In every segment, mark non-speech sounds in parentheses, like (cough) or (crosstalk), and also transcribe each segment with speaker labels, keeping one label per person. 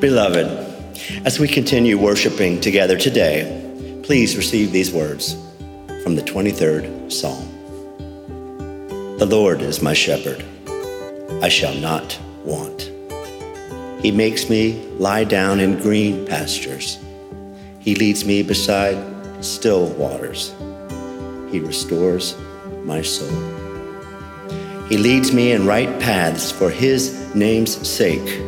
Speaker 1: Beloved, as we continue worshiping together today, please receive these words from the 23rd Psalm. The Lord is my shepherd, I shall not want. He makes me lie down in green pastures. He leads me beside still waters. He restores my soul. He leads me in right paths for his name's sake.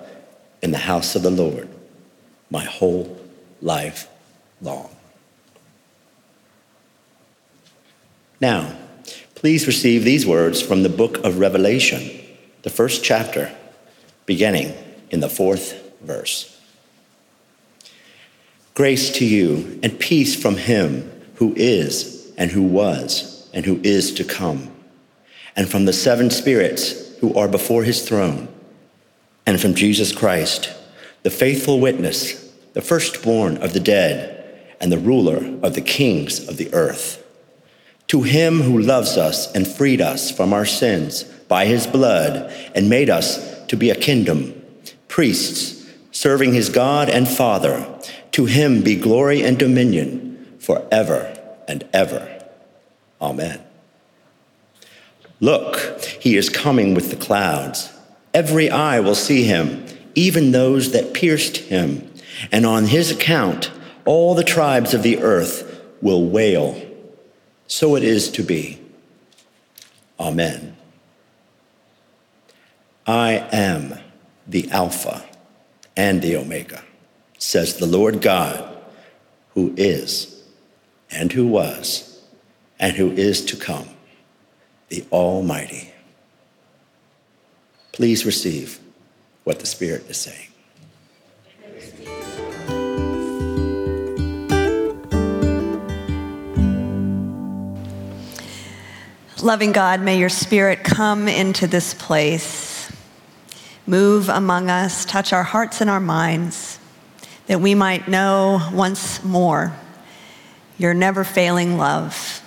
Speaker 1: in the house of the Lord my whole life long. Now, please receive these words from the book of Revelation, the first chapter, beginning in the fourth verse. Grace to you and peace from him who is and who was and who is to come, and from the seven spirits who are before his throne and from Jesus Christ, the faithful witness, the firstborn of the dead, and the ruler of the kings of the earth. To him who loves us and freed us from our sins by his blood and made us to be a kingdom, priests, serving his God and Father, to him be glory and dominion forever and ever. Amen. Look, he is coming with the clouds Every eye will see him, even those that pierced him. And on his account, all the tribes of the earth will wail. So it is to be. Amen. I am the Alpha and the Omega, says the Lord God, who is, and who was, and who is to come, the Almighty. Please receive what the Spirit is saying.
Speaker 2: Loving God, may your Spirit come into this place, move among us, touch our hearts and our minds, that we might know once more your never failing love.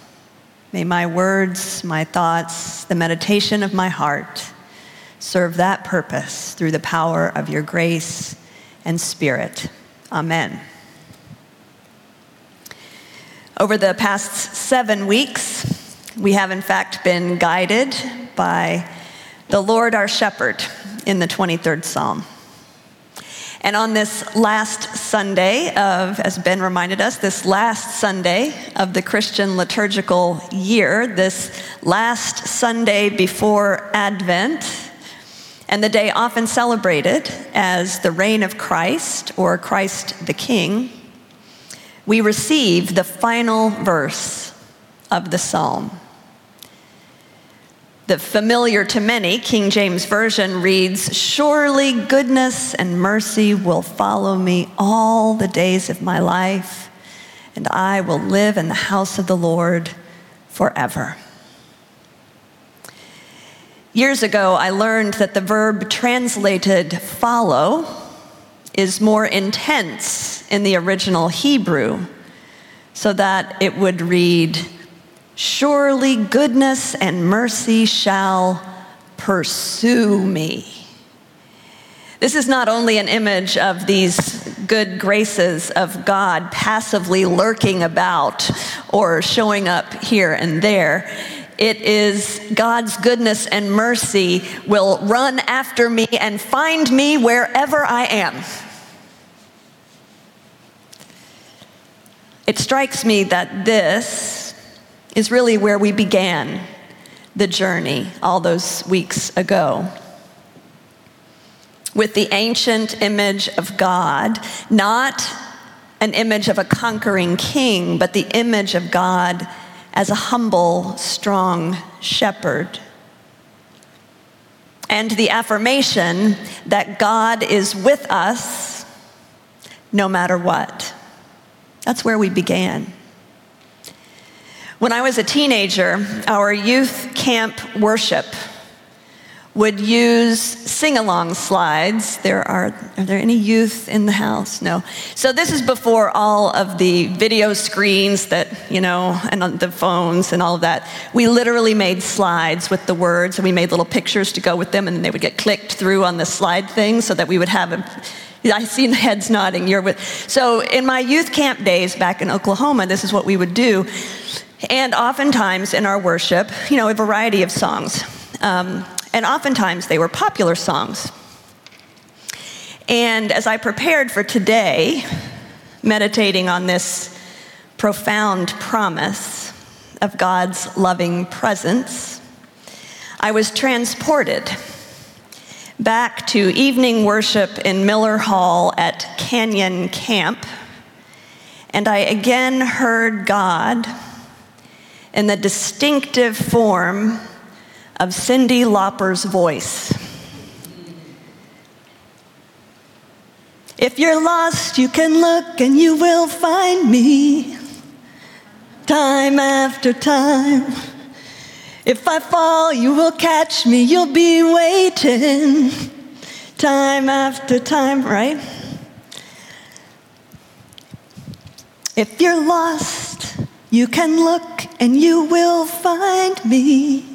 Speaker 2: May my words, my thoughts, the meditation of my heart, serve that purpose through the power of your grace and spirit. Amen. Over the past seven weeks, we have in fact been guided by the Lord our shepherd in the 23rd Psalm. And on this last Sunday of, as Ben reminded us, this last Sunday of the Christian liturgical year, this last Sunday before Advent, and the day often celebrated as the reign of Christ or Christ the King, we receive the final verse of the psalm. The familiar to many King James Version reads Surely goodness and mercy will follow me all the days of my life, and I will live in the house of the Lord forever. Years ago, I learned that the verb translated follow is more intense in the original Hebrew, so that it would read, Surely goodness and mercy shall pursue me. This is not only an image of these good graces of God passively lurking about or showing up here and there. It is God's goodness and mercy will run after me and find me wherever I am. It strikes me that this is really where we began the journey all those weeks ago. With the ancient image of God, not an image of a conquering king, but the image of God as a humble, strong shepherd. and the affirmation that God is with us no matter what. That's where we began. When I was a teenager, our youth camp worship would use sing along slides. There are, are there any youth in the house? No. So this is before all of the video screens that, you know, and on the phones and all of that. We literally made slides with the words and we made little pictures to go with them and they would get clicked through on the slide thing so that we would have a, I see heads nodding. You're with. So in my youth camp days back in Oklahoma, this is what we would do. And oftentimes in our worship, you know, a variety of songs. Um, and oftentimes they were popular songs. And as I prepared for today, meditating on this profound promise of God's loving presence, I was transported back to evening worship in Miller Hall at Canyon Camp, and I again heard God in the distinctive form of Cyndi Lauper's voice. If you're lost, you can look and you will find me time after time. If I fall, you will catch me, you'll be waiting time after time, right? If you're lost, you can look and you will find me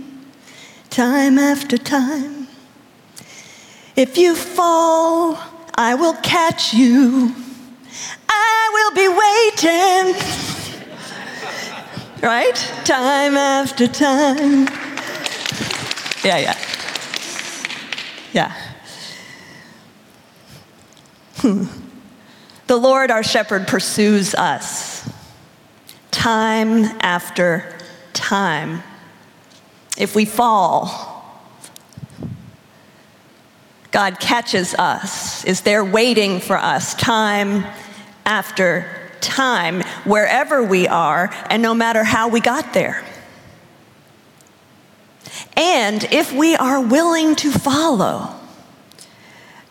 Speaker 2: time after time. If you fall, I will catch you. I will be waiting. right? Time after time. Yeah, yeah. Yeah. Hmm. The Lord our shepherd pursues us time after time if we fall, God catches us, is there waiting for us time after time, wherever we are, and no matter how we got there. And if we are willing to follow,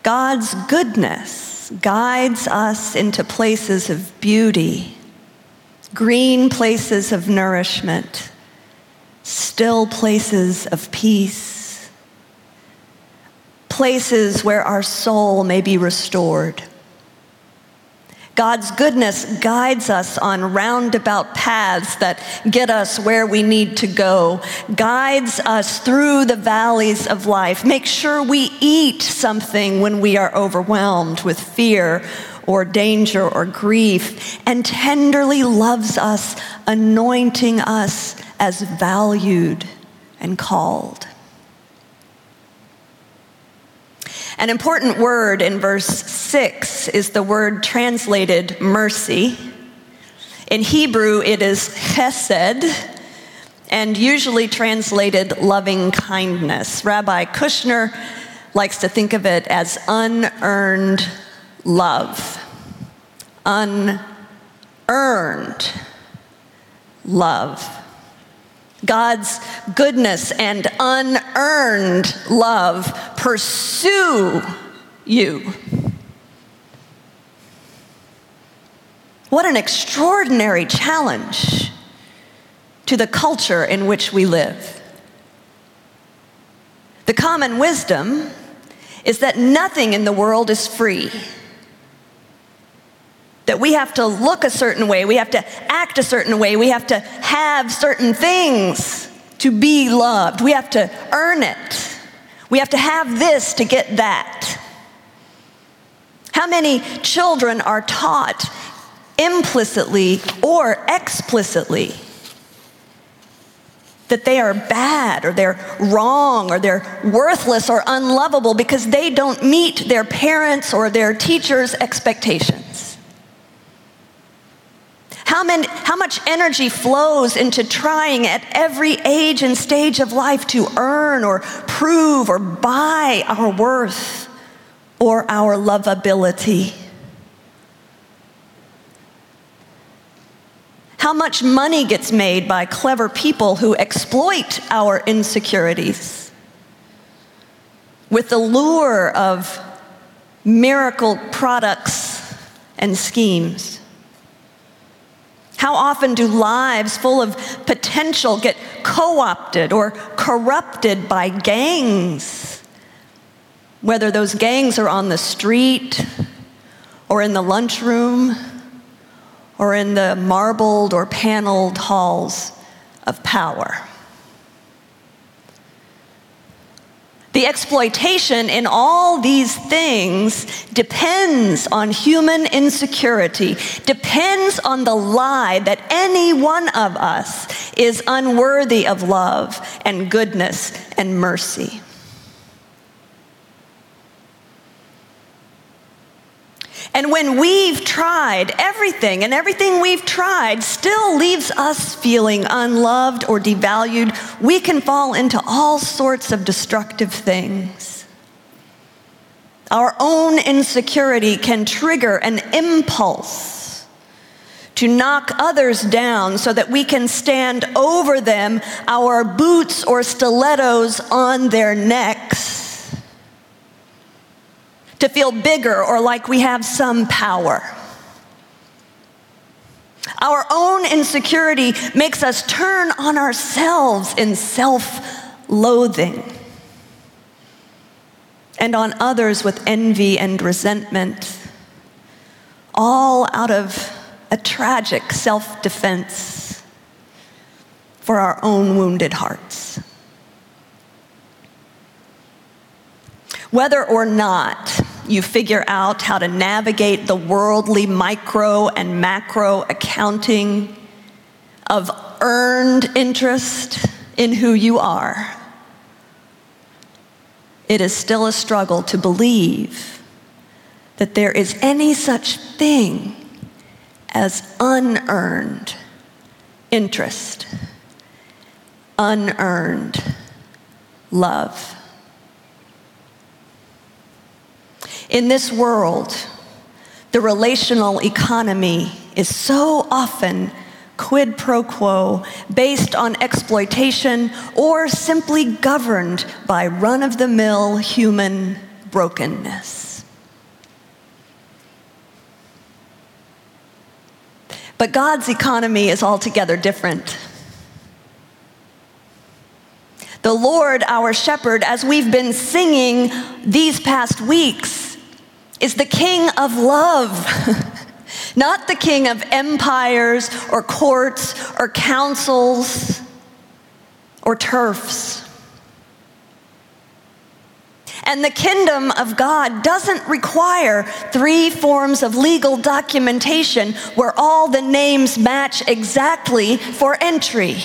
Speaker 2: God's goodness guides us into places of beauty, green places of nourishment still places of peace, places where our soul may be restored. God's goodness guides us on roundabout paths that get us where we need to go, guides us through the valleys of life. Make sure we eat something when we are overwhelmed with fear or danger or grief, and tenderly loves us, anointing us as valued and called. An important word in verse 6 is the word translated mercy. In Hebrew, it is chesed, and usually translated loving kindness. Rabbi Kushner likes to think of it as unearned love. Unearned love. God's goodness and unearned love pursue you. What an extraordinary challenge to the culture in which we live. The common wisdom is that nothing in the world is free that we have to look a certain way, we have to act a certain way, we have to have certain things to be loved, we have to earn it, we have to have this to get that. How many children are taught implicitly or explicitly that they are bad or they're wrong or they're worthless or unlovable because they don't meet their parents' or their teachers' expectations? How, many, how much energy flows into trying at every age and stage of life to earn or prove or buy our worth or our lovability? How much money gets made by clever people who exploit our insecurities? with the lure of miracle products and schemes? How often do lives full of potential get co opted or corrupted by gangs? Whether those gangs are on the street or in the lunchroom or in the marbled or paneled halls of power. The exploitation in all these things depends on human insecurity, depends on the lie that any one of us is unworthy of love and goodness and mercy. And when we've tried everything and everything we've tried still leaves us feeling unloved or devalued, we can fall into all sorts of destructive things. Our own insecurity can trigger an impulse to knock others down so that we can stand over them, our boots or stilettos on their necks to feel bigger or like we have some power. Our own insecurity makes us turn on ourselves in self loathing and on others with envy and resentment, all out of a tragic self defense for our own wounded hearts. Whether or not you figure out how to navigate the worldly micro and macro accounting of earned interest in who you are, it is still a struggle to believe that there is any such thing as unearned interest, unearned love. In this world, the relational economy is so often quid pro quo, based on exploitation, or simply governed by run of the mill human brokenness. But God's economy is altogether different. The Lord, our shepherd, as we've been singing these past weeks, is the king of love, (laughs) not the king of empires or courts or councils or turfs. And the kingdom of God doesn't require three forms of legal documentation where all the names match exactly for entry.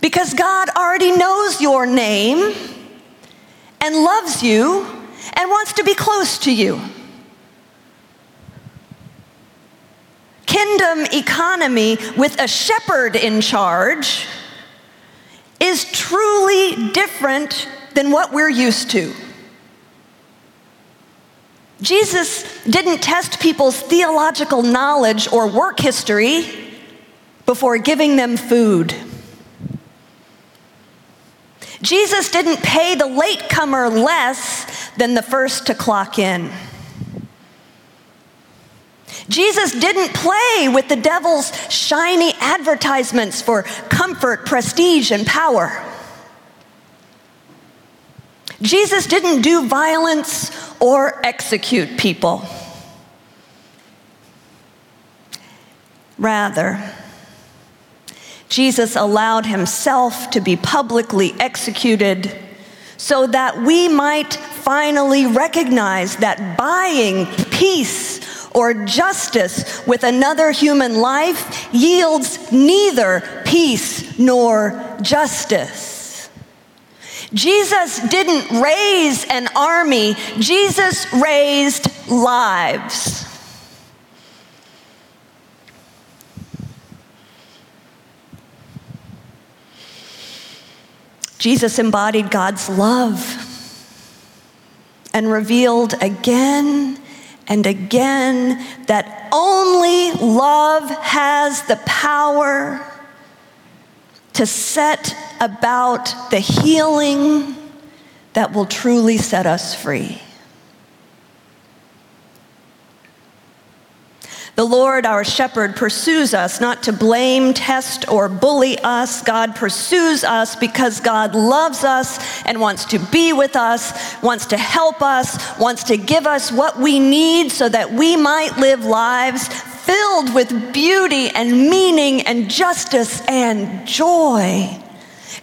Speaker 2: Because God already knows your name and loves you and wants to be close to you. Kingdom economy with a shepherd in charge is truly different than what we're used to. Jesus didn't test people's theological knowledge or work history before giving them food. Jesus didn't pay the latecomer less than the first to clock in. Jesus didn't play with the devil's shiny advertisements for comfort, prestige, and power. Jesus didn't do violence or execute people. Rather, Jesus allowed himself to be publicly executed so that we might finally recognize that buying peace or justice with another human life yields neither peace nor justice. Jesus didn't raise an army, Jesus raised lives. Jesus embodied God's love and revealed again and again that only love has the power to set about the healing, that will truly set us free. Lord, our shepherd, pursues us not to blame, test, or bully us. God pursues us because God loves us and wants to be with us, wants to help us, wants to give us what we need so that we might live lives filled with beauty and meaning and justice and joy.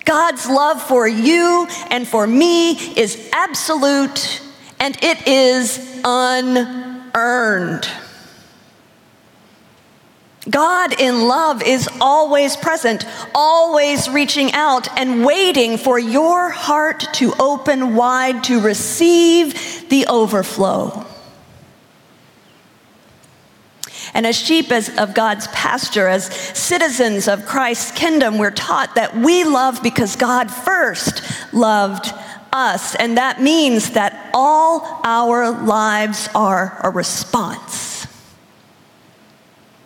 Speaker 2: God's love for you and for me is absolute and it is unearned. God in love is always present, always reaching out and waiting for your heart to open wide to receive the overflow. And as sheep of God's pasture, as citizens of Christ's kingdom, we're taught that we love because God first loved us. And that means that all our lives are a response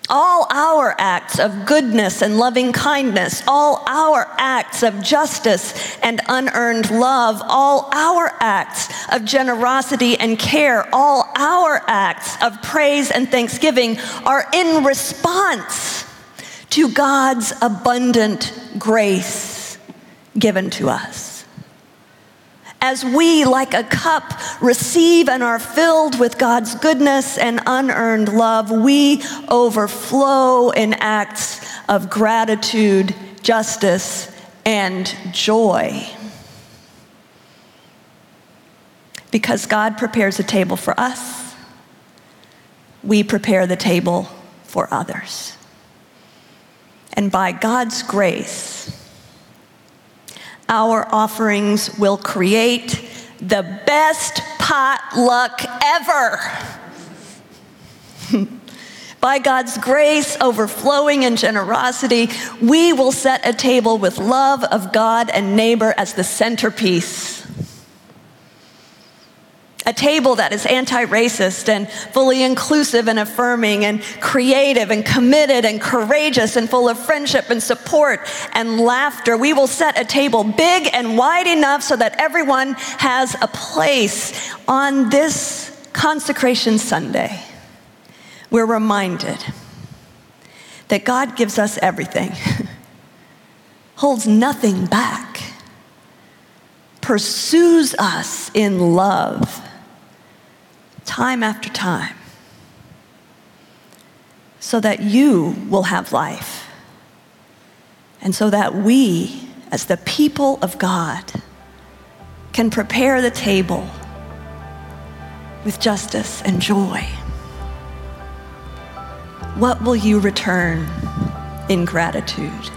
Speaker 2: all our acts of goodness and loving kindness, all our acts of justice and unearned love, all our acts of generosity and care, all our acts of praise and thanksgiving are in response to God's abundant grace given to us as we, like a cup, receive and are filled with God's goodness and unearned love, we overflow in acts of gratitude, justice, and joy. Because God prepares a table for us, we prepare the table for others. And by God's grace, our offerings will create the best potluck ever. (laughs) By God's grace, overflowing in generosity, we will set a table with love of God and neighbor as the centerpiece a table that is anti racist and fully inclusive and affirming and creative and committed and courageous and full of friendship and support and laughter. We will set a table big and wide enough so that everyone has a place on this consecration Sunday. We're reminded that God gives us everything, (laughs) holds nothing back, pursues us in love time after time so that you will have life and so that we, as the people of God, can prepare the table with justice and joy. What will you return in gratitude?